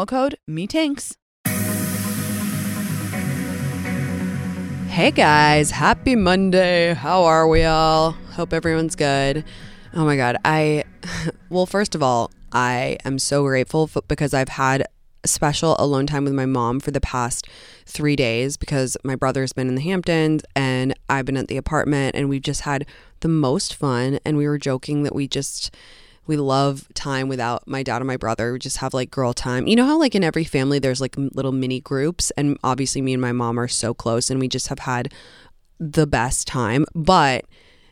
promo code MEETINKS. Hey guys, happy Monday. How are we all? Hope everyone's good. Oh my God. I, well, first of all, I am so grateful for, because I've had special alone time with my mom for the past three days because my brother's been in the Hamptons and I've been at the apartment and we've just had the most fun. And we were joking that we just, we love time without my dad and my brother. We just have like girl time. You know how like in every family there's like little mini groups and obviously me and my mom are so close and we just have had the best time. But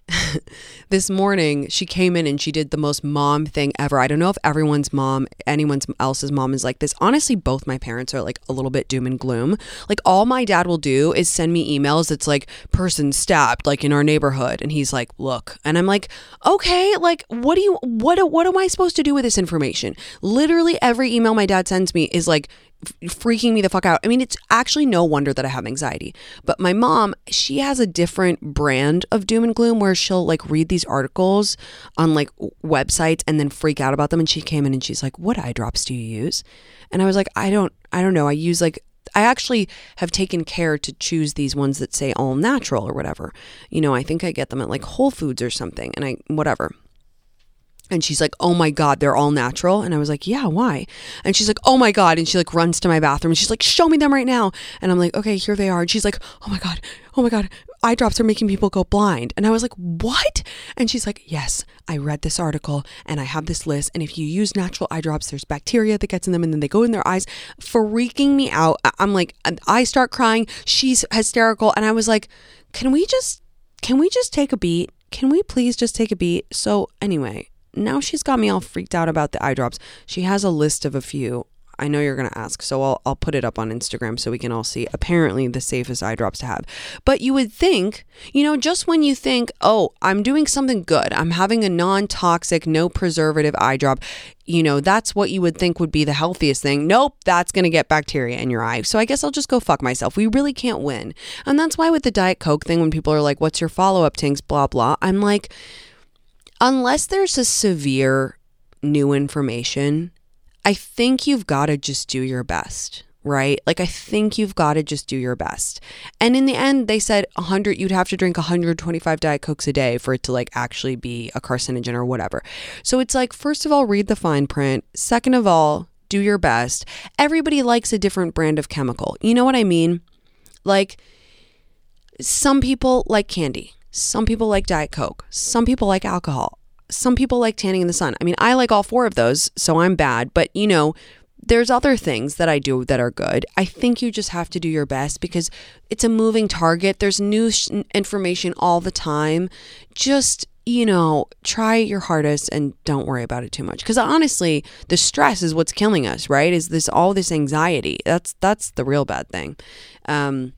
this morning she came in and she did the most mom thing ever. I don't know if everyone's mom, anyone's else's mom is like this. Honestly, both my parents are like a little bit doom and gloom. Like all my dad will do is send me emails that's like person stabbed like in our neighborhood and he's like, "Look." And I'm like, "Okay, like what do you what what am I supposed to do with this information?" Literally every email my dad sends me is like freaking me the fuck out. I mean, it's actually no wonder that I have anxiety. But my mom, she has a different brand of doom and gloom where she'll like read these articles on like websites and then freak out about them. And she came in and she's like, "What eye drops do you use?" And I was like, "I don't, I don't know. I use like." I actually have taken care to choose these ones that say all natural or whatever. You know, I think I get them at like Whole Foods or something and I whatever. And she's like, "Oh my god, they're all natural." And I was like, "Yeah, why?" And she's like, "Oh my god." And she like runs to my bathroom and she's like, "Show me them right now." And I'm like, "Okay, here they are." And she's like, "Oh my god. Oh my god. Eye drops are making people go blind." And I was like, "What?" And she's like, "Yes, I read this article and I have this list and if you use natural eye drops, there's bacteria that gets in them and then they go in their eyes." Freaking me out. I'm like, I start crying. She's hysterical and I was like, "Can we just can we just take a beat? Can we please just take a beat?" So, anyway, now she's got me all freaked out about the eye drops. She has a list of a few. I know you're going to ask, so I'll, I'll put it up on Instagram so we can all see. Apparently, the safest eye drops to have. But you would think, you know, just when you think, oh, I'm doing something good, I'm having a non toxic, no preservative eye drop, you know, that's what you would think would be the healthiest thing. Nope, that's going to get bacteria in your eye. So I guess I'll just go fuck myself. We really can't win. And that's why with the Diet Coke thing, when people are like, what's your follow up tanks, blah, blah, I'm like, unless there's a severe new information, I think you've got to just do your best right? Like I think you've got to just do your best. And in the end, they said 100 you'd have to drink 125 diet cokes a day for it to like actually be a carcinogen or whatever. So it's like first of all, read the fine print. Second of all, do your best. Everybody likes a different brand of chemical. You know what I mean? Like some people like candy. Some people like diet coke. Some people like alcohol. Some people like tanning in the sun. I mean, I like all four of those, so I'm bad, but you know, there's other things that I do that are good. I think you just have to do your best because it's a moving target. There's new sh- information all the time. Just, you know, try your hardest and don't worry about it too much. Cuz honestly, the stress is what's killing us, right? Is this all this anxiety. That's that's the real bad thing. Um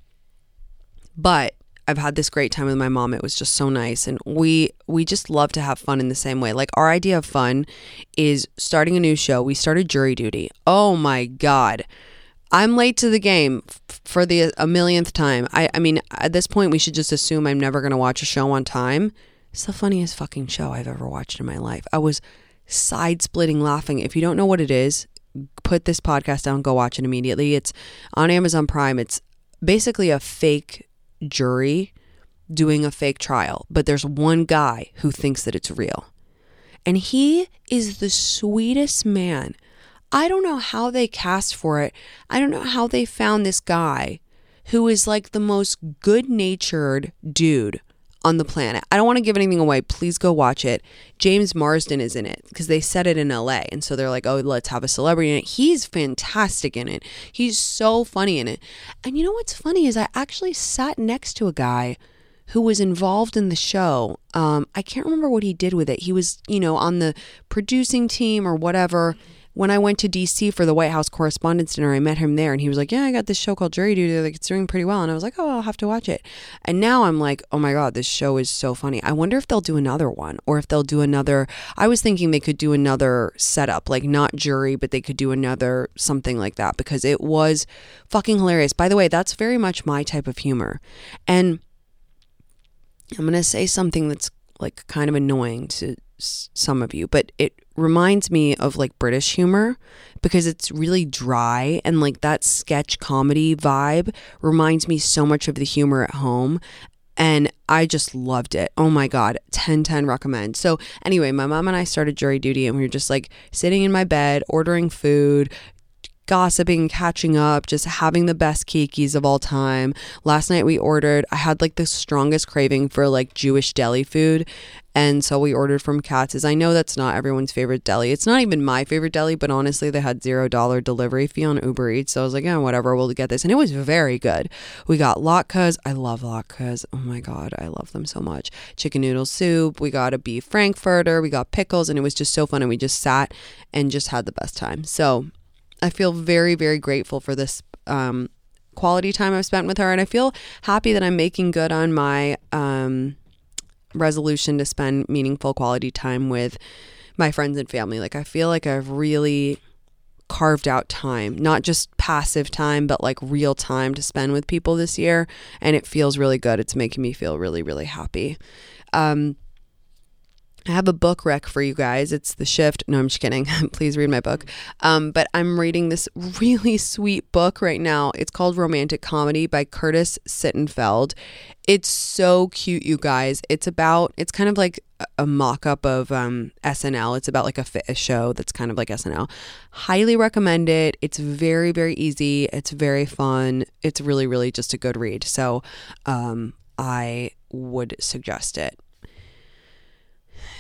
but I've had this great time with my mom. It was just so nice and we we just love to have fun in the same way. Like our idea of fun is starting a new show. We started Jury Duty. Oh my god. I'm late to the game for the a millionth time. I I mean, at this point we should just assume I'm never going to watch a show on time. It's the funniest fucking show I've ever watched in my life. I was side splitting laughing. If you don't know what it is, put this podcast down, go watch it immediately. It's on Amazon Prime. It's basically a fake jury doing a fake trial, but there's one guy who thinks that it's real. And he is the sweetest man. I don't know how they cast for it. I don't know how they found this guy who is like the most good natured dude on the planet. I don't want to give anything away. Please go watch it. James Marsden is in it because they set it in LA. And so they're like, oh, let's have a celebrity in it. He's fantastic in it. He's so funny in it. And you know what's funny is I actually sat next to a guy who was involved in the show. Um, I can't remember what he did with it. He was, you know, on the producing team or whatever when I went to DC for the White House Correspondents' Dinner, I met him there and he was like, Yeah, I got this show called Jury Duty. Like, it's doing pretty well. And I was like, Oh, I'll have to watch it. And now I'm like, Oh my God, this show is so funny. I wonder if they'll do another one or if they'll do another. I was thinking they could do another setup, like not jury, but they could do another something like that because it was fucking hilarious. By the way, that's very much my type of humor. And I'm going to say something that's like kind of annoying to some of you, but it reminds me of like British humor because it's really dry and like that sketch comedy vibe reminds me so much of the humor at home and I just loved it. Oh my god, 10 10 recommend. So, anyway, my mom and I started jury duty and we were just like sitting in my bed, ordering food, gossiping, catching up, just having the best kikis of all time. Last night we ordered, I had like the strongest craving for like Jewish deli food. And so we ordered from Katz's. I know that's not everyone's favorite deli. It's not even my favorite deli, but honestly, they had zero dollar delivery fee on Uber Eats. So I was like, yeah, whatever, we'll get this. And it was very good. We got latkes. I love latkes. Oh my God, I love them so much. Chicken noodle soup. We got a beef frankfurter. We got pickles. And it was just so fun. And we just sat and just had the best time. So I feel very, very grateful for this um, quality time I've spent with her. And I feel happy that I'm making good on my. Um, resolution to spend meaningful quality time with my friends and family. Like I feel like I've really carved out time, not just passive time, but like real time to spend with people this year. And it feels really good. It's making me feel really, really happy. Um, I have a book rec for you guys. It's The Shift. No, I'm just kidding. Please read my book. Um, but I'm reading this really sweet book right now. It's called Romantic Comedy by Curtis Sittenfeld. It's so cute, you guys. It's about, it's kind of like a mock up of um, SNL. It's about like a fitness show that's kind of like SNL. Highly recommend it. It's very, very easy. It's very fun. It's really, really just a good read. So um, I would suggest it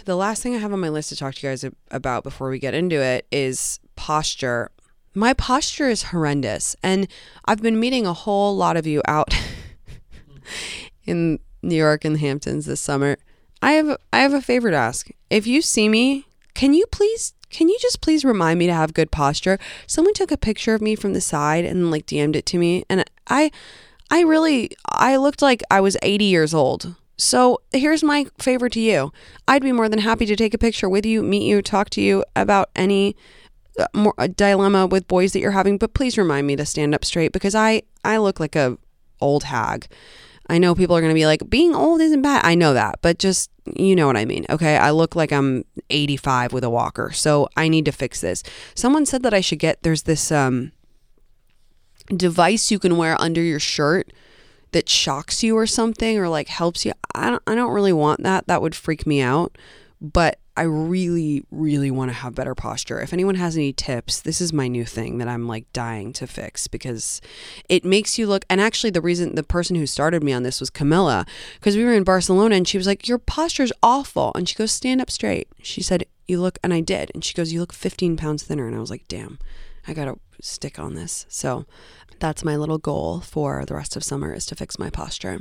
the last thing I have on my list to talk to you guys about before we get into it is posture. My posture is horrendous, and I've been meeting a whole lot of you out in New York and the Hamptons this summer. I have I have a favor to ask. If you see me, can you please can you just please remind me to have good posture? Someone took a picture of me from the side and like DM'd it to me and I I really I looked like I was 80 years old. So here's my favor to you. I'd be more than happy to take a picture with you, meet you, talk to you about any uh, more dilemma with boys that you're having, but please remind me to stand up straight because I I look like a old hag. I know people are going to be like, being old isn't bad. I know that, but just, you know what I mean. Okay. I look like I'm 85 with a walker. So I need to fix this. Someone said that I should get, there's this um, device you can wear under your shirt that shocks you or something or like helps you. I don't, I don't really want that. That would freak me out. But I really, really want to have better posture. If anyone has any tips, this is my new thing that I'm like dying to fix because it makes you look. And actually, the reason the person who started me on this was Camilla because we were in Barcelona and she was like, Your posture's awful. And she goes, Stand up straight. She said, You look, and I did. And she goes, You look 15 pounds thinner. And I was like, Damn, I got to stick on this. So that's my little goal for the rest of summer is to fix my posture.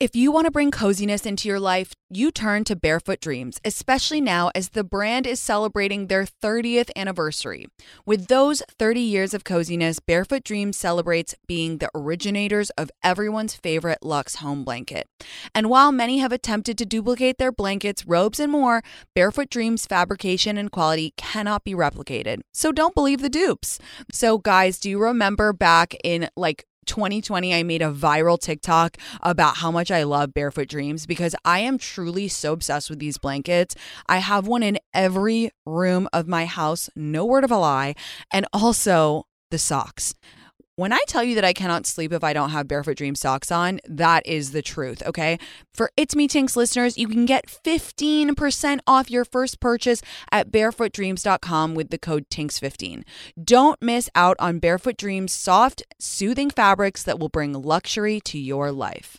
If you want to bring coziness into your life, you turn to Barefoot Dreams, especially now as the brand is celebrating their 30th anniversary. With those 30 years of coziness, Barefoot Dreams celebrates being the originators of everyone's favorite Luxe home blanket. And while many have attempted to duplicate their blankets, robes, and more, Barefoot Dreams fabrication and quality cannot be replicated. So don't believe the dupes. So, guys, do you remember back in like 2020, I made a viral TikTok about how much I love Barefoot Dreams because I am truly so obsessed with these blankets. I have one in every room of my house, no word of a lie, and also the socks. When I tell you that I cannot sleep if I don't have Barefoot Dream socks on, that is the truth, okay? For It's Me Tinks listeners, you can get 15% off your first purchase at barefootdreams.com with the code TINKS15. Don't miss out on Barefoot Dreams soft, soothing fabrics that will bring luxury to your life.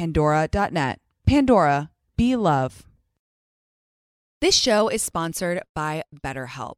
pandora.net. Pandora, be love. This show is sponsored by BetterHelp.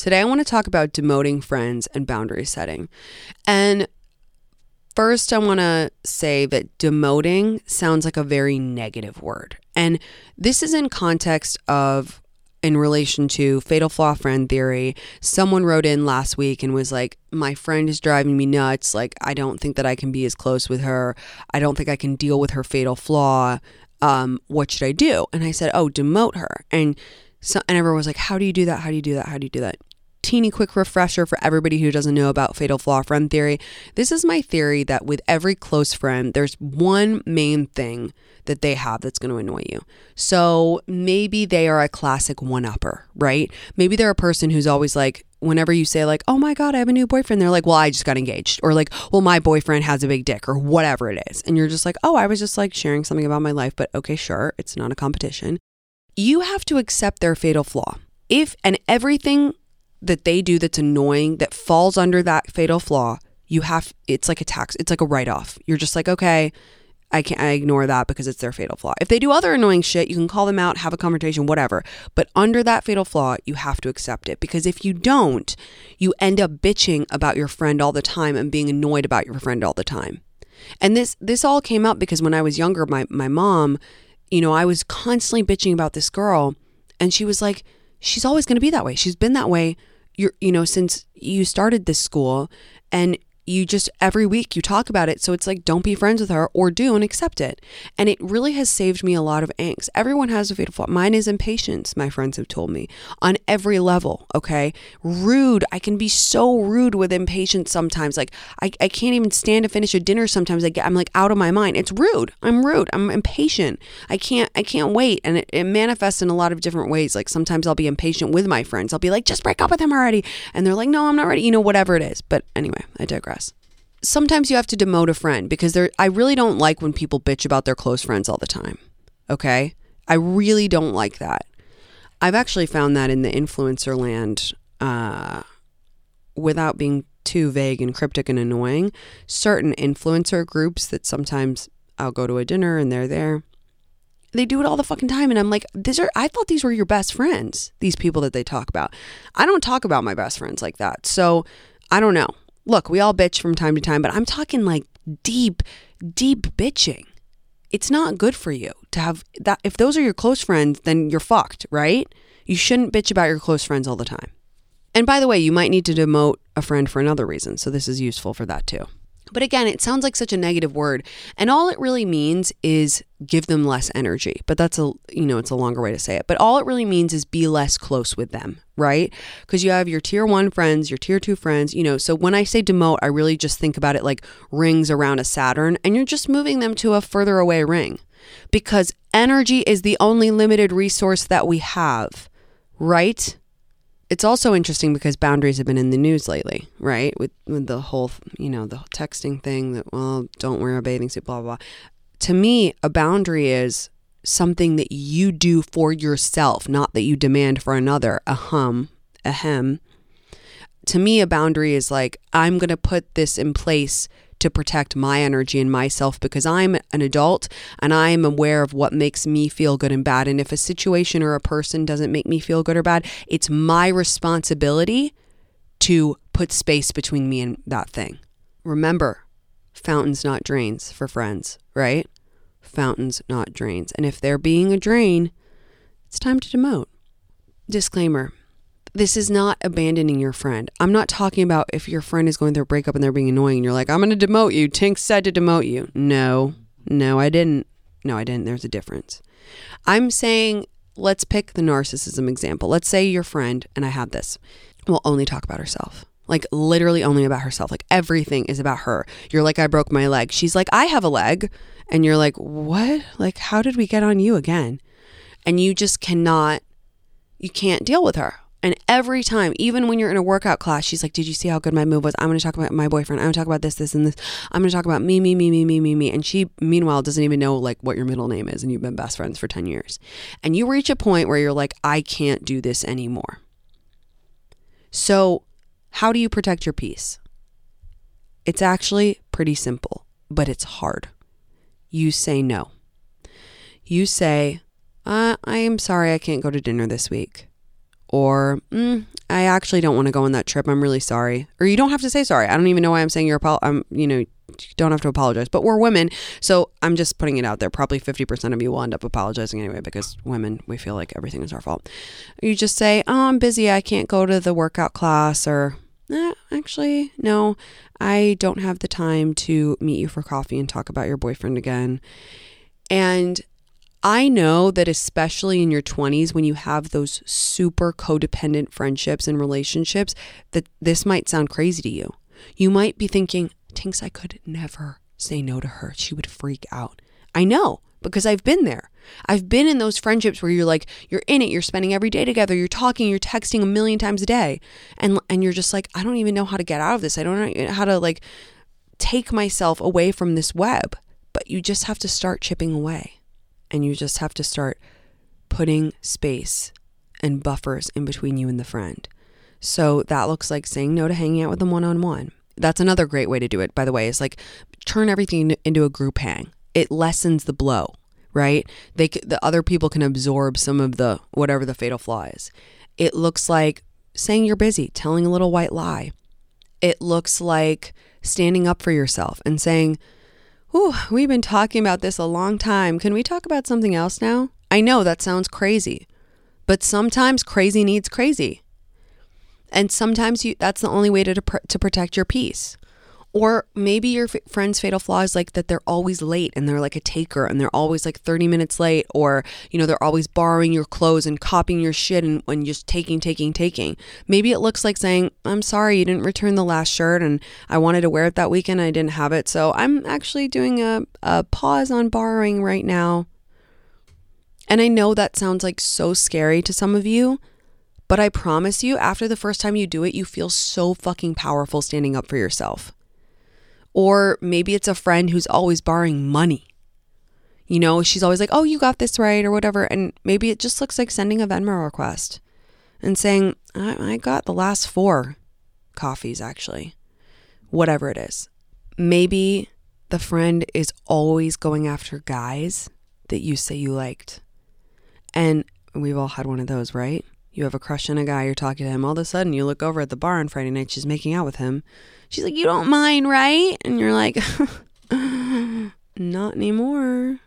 Today, I want to talk about demoting friends and boundary setting. And first, I want to say that demoting sounds like a very negative word. And this is in context of in relation to fatal flaw friend theory. Someone wrote in last week and was like, My friend is driving me nuts. Like, I don't think that I can be as close with her. I don't think I can deal with her fatal flaw. Um, what should I do? And I said, Oh, demote her. And so, and everyone was like, How do you do that? How do you do that? How do you do that? Teeny quick refresher for everybody who doesn't know about fatal flaw friend theory. This is my theory that with every close friend, there's one main thing that they have that's going to annoy you. So maybe they are a classic one upper, right? Maybe they're a person who's always like, whenever you say like, "Oh my god, I have a new boyfriend," they're like, "Well, I just got engaged," or like, "Well, my boyfriend has a big dick," or whatever it is, and you're just like, "Oh, I was just like sharing something about my life," but okay, sure, it's not a competition. You have to accept their fatal flaw. If and everything that they do that's annoying that falls under that fatal flaw, you have it's like a tax, it's like a write off. You're just like, okay, I can't I ignore that because it's their fatal flaw. If they do other annoying shit, you can call them out, have a conversation, whatever. But under that fatal flaw, you have to accept it because if you don't, you end up bitching about your friend all the time and being annoyed about your friend all the time. And this this all came up because when I was younger, my my mom, you know, I was constantly bitching about this girl and she was like, she's always going to be that way. She's been that way you're you know since you started this school and you just every week you talk about it. So it's like, don't be friends with her or do and accept it. And it really has saved me a lot of angst. Everyone has a fatal flaw. Mine is impatience, my friends have told me, on every level. Okay. Rude. I can be so rude with impatience sometimes. Like, I, I can't even stand to finish a dinner sometimes. I get, I'm like out of my mind. It's rude. I'm rude. I'm impatient. I can't, I can't wait. And it, it manifests in a lot of different ways. Like, sometimes I'll be impatient with my friends. I'll be like, just break up with him already. And they're like, no, I'm not ready. You know, whatever it is. But anyway, I digress sometimes you have to demote a friend because there I really don't like when people bitch about their close friends all the time. Okay? I really don't like that. I've actually found that in the influencer land uh, without being too vague and cryptic and annoying, certain influencer groups that sometimes I'll go to a dinner and they're there. They do it all the fucking time and I'm like, these are I thought these were your best friends, these people that they talk about. I don't talk about my best friends like that. So, I don't know look, we all bitch from time to time, but I'm talking like deep, deep bitching. It's not good for you to have that. If those are your close friends, then you're fucked, right? You shouldn't bitch about your close friends all the time. And by the way, you might need to demote a friend for another reason. So this is useful for that too. But again, it sounds like such a negative word. And all it really means is give them less energy. But that's a, you know, it's a longer way to say it. But all it really means is be less close with them, right? Because you have your tier one friends, your tier two friends, you know. So when I say demote, I really just think about it like rings around a Saturn and you're just moving them to a further away ring. Because energy is the only limited resource that we have, right? It's also interesting because boundaries have been in the news lately, right? With, with the whole, you know, the texting thing that, well, don't wear a bathing suit, blah, blah, blah. To me, a boundary is something that you do for yourself, not that you demand for another. A hum, a hem. To me, a boundary is like, I'm going to put this in place to protect my energy and myself because I'm an adult and I am aware of what makes me feel good and bad. And if a situation or a person doesn't make me feel good or bad, it's my responsibility to put space between me and that thing. Remember, fountains, not drains for friends, right? Fountains, not drains. And if they're being a drain, it's time to demote. Disclaimer this is not abandoning your friend. I'm not talking about if your friend is going through a breakup and they're being annoying and you're like, I'm going to demote you. Tink said to demote you. No, no, I didn't. No, I didn't. There's a difference. I'm saying, let's pick the narcissism example. Let's say your friend, and I have this, will only talk about herself. Like literally only about herself. Like everything is about her. You're like, I broke my leg. She's like, I have a leg. And you're like, what? Like, how did we get on you again? And you just cannot, you can't deal with her. And every time, even when you're in a workout class, she's like, Did you see how good my move was? I'm going to talk about my boyfriend. I'm going to talk about this, this, and this. I'm going to talk about me, me, me, me, me, me, me. And she, meanwhile, doesn't even know like what your middle name is. And you've been best friends for 10 years. And you reach a point where you're like, I can't do this anymore. So, how do you protect your peace? It's actually pretty simple, but it's hard. You say no. You say, uh, I am sorry I can't go to dinner this week or mm, I actually don't want to go on that trip. I'm really sorry. Or you don't have to say sorry. I don't even know why I'm saying you're apo- I'm you know you don't have to apologize. But we're women, so I'm just putting it out there. Probably 50% of you will end up apologizing anyway because women we feel like everything is our fault. You just say, "Oh, I'm busy. I can't go to the workout class," or eh, actually, no, I don't have the time to meet you for coffee and talk about your boyfriend again. And I know that especially in your 20s when you have those super codependent friendships and relationships that this might sound crazy to you. You might be thinking, "Tinks, I could never say no to her. She would freak out." I know because I've been there. I've been in those friendships where you're like you're in it, you're spending every day together, you're talking, you're texting a million times a day. And and you're just like, "I don't even know how to get out of this. I don't know how to like take myself away from this web." But you just have to start chipping away and you just have to start putting space and buffers in between you and the friend. So that looks like saying no to hanging out with them one on one. That's another great way to do it, by the way, is like turn everything into a group hang. It lessens the blow, right? They the other people can absorb some of the whatever the fatal flaw is. It looks like saying you're busy, telling a little white lie. It looks like standing up for yourself and saying, We've been talking about this a long time. Can we talk about something else now? I know that sounds crazy, but sometimes crazy needs crazy. And sometimes you, that's the only way to, to protect your peace. Or maybe your f- friend's fatal flaw is like that they're always late and they're like a taker and they're always like 30 minutes late, or, you know, they're always borrowing your clothes and copying your shit and, and just taking, taking, taking. Maybe it looks like saying, I'm sorry, you didn't return the last shirt and I wanted to wear it that weekend. I didn't have it. So I'm actually doing a, a pause on borrowing right now. And I know that sounds like so scary to some of you, but I promise you, after the first time you do it, you feel so fucking powerful standing up for yourself. Or maybe it's a friend who's always borrowing money. You know, she's always like, oh, you got this right, or whatever. And maybe it just looks like sending a Venmo request and saying, I, I got the last four coffees, actually. Whatever it is. Maybe the friend is always going after guys that you say you liked. And we've all had one of those, right? You have a crush on a guy, you're talking to him, all of a sudden you look over at the bar on Friday night, she's making out with him. She's like, You don't mind, right? And you're like, Not anymore.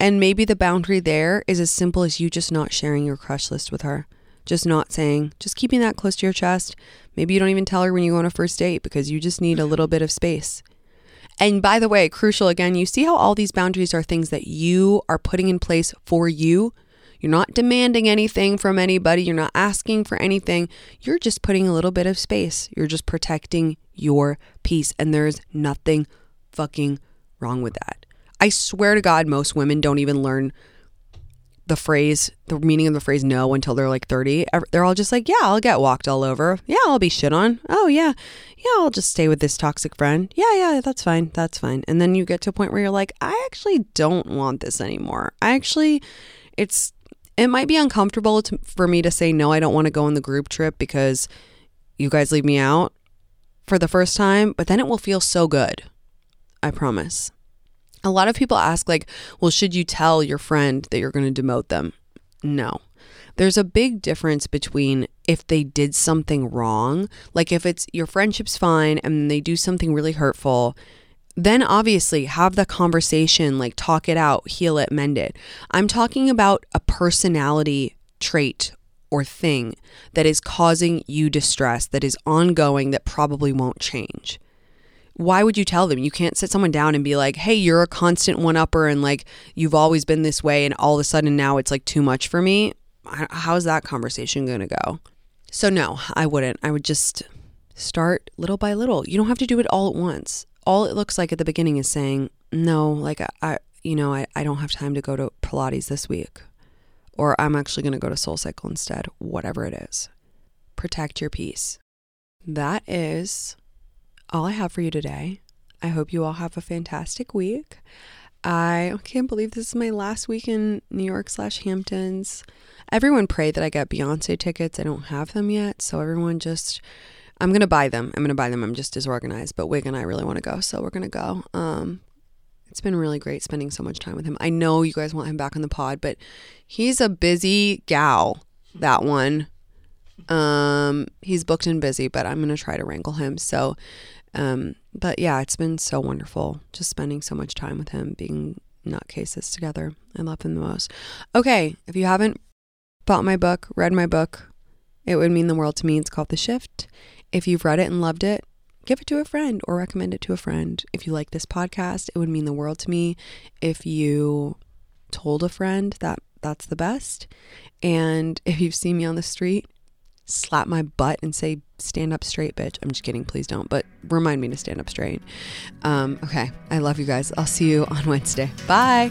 And maybe the boundary there is as simple as you just not sharing your crush list with her. Just not saying, just keeping that close to your chest. Maybe you don't even tell her when you go on a first date because you just need a little bit of space. And by the way, crucial again, you see how all these boundaries are things that you are putting in place for you you're not demanding anything from anybody. You're not asking for anything. You're just putting a little bit of space. You're just protecting your peace. And there's nothing fucking wrong with that. I swear to God, most women don't even learn the phrase, the meaning of the phrase no until they're like 30. They're all just like, yeah, I'll get walked all over. Yeah, I'll be shit on. Oh, yeah. Yeah, I'll just stay with this toxic friend. Yeah, yeah, that's fine. That's fine. And then you get to a point where you're like, I actually don't want this anymore. I actually, it's it might be uncomfortable to, for me to say no, I don't want to go on the group trip because you guys leave me out for the first time, but then it will feel so good. I promise. A lot of people ask, like, well, should you tell your friend that you're going to demote them? No. There's a big difference between if they did something wrong, like if it's your friendship's fine and they do something really hurtful then obviously have the conversation, like talk it out, heal it, mend it. I'm talking about a personality trait or thing that is causing you distress, that is ongoing, that probably won't change. Why would you tell them? You can't sit someone down and be like, hey, you're a constant one upper and like you've always been this way, and all of a sudden now it's like too much for me. How's that conversation going to go? So, no, I wouldn't. I would just start little by little. You don't have to do it all at once. All it looks like at the beginning is saying, no, like I, I you know, I, I don't have time to go to Pilates this week or I'm actually going to go to Soul Cycle instead, whatever it is. Protect your peace. That is all I have for you today. I hope you all have a fantastic week. I can't believe this is my last week in New York slash Hamptons. Everyone pray that I get Beyonce tickets. I don't have them yet. So everyone just I'm gonna buy them. I'm gonna buy them. I'm just disorganized. But Wig and I really want to go, so we're gonna go. Um it's been really great spending so much time with him. I know you guys want him back on the pod, but he's a busy gal, that one. Um, he's booked and busy, but I'm gonna try to wrangle him. So, um, but yeah, it's been so wonderful just spending so much time with him, being nutcases together. I love him the most. Okay, if you haven't bought my book, read my book, it would mean the world to me. It's called The Shift. If you've read it and loved it, give it to a friend or recommend it to a friend. If you like this podcast, it would mean the world to me if you told a friend that that's the best. And if you've seen me on the street, slap my butt and say, stand up straight, bitch. I'm just kidding. Please don't. But remind me to stand up straight. Um, okay. I love you guys. I'll see you on Wednesday. Bye.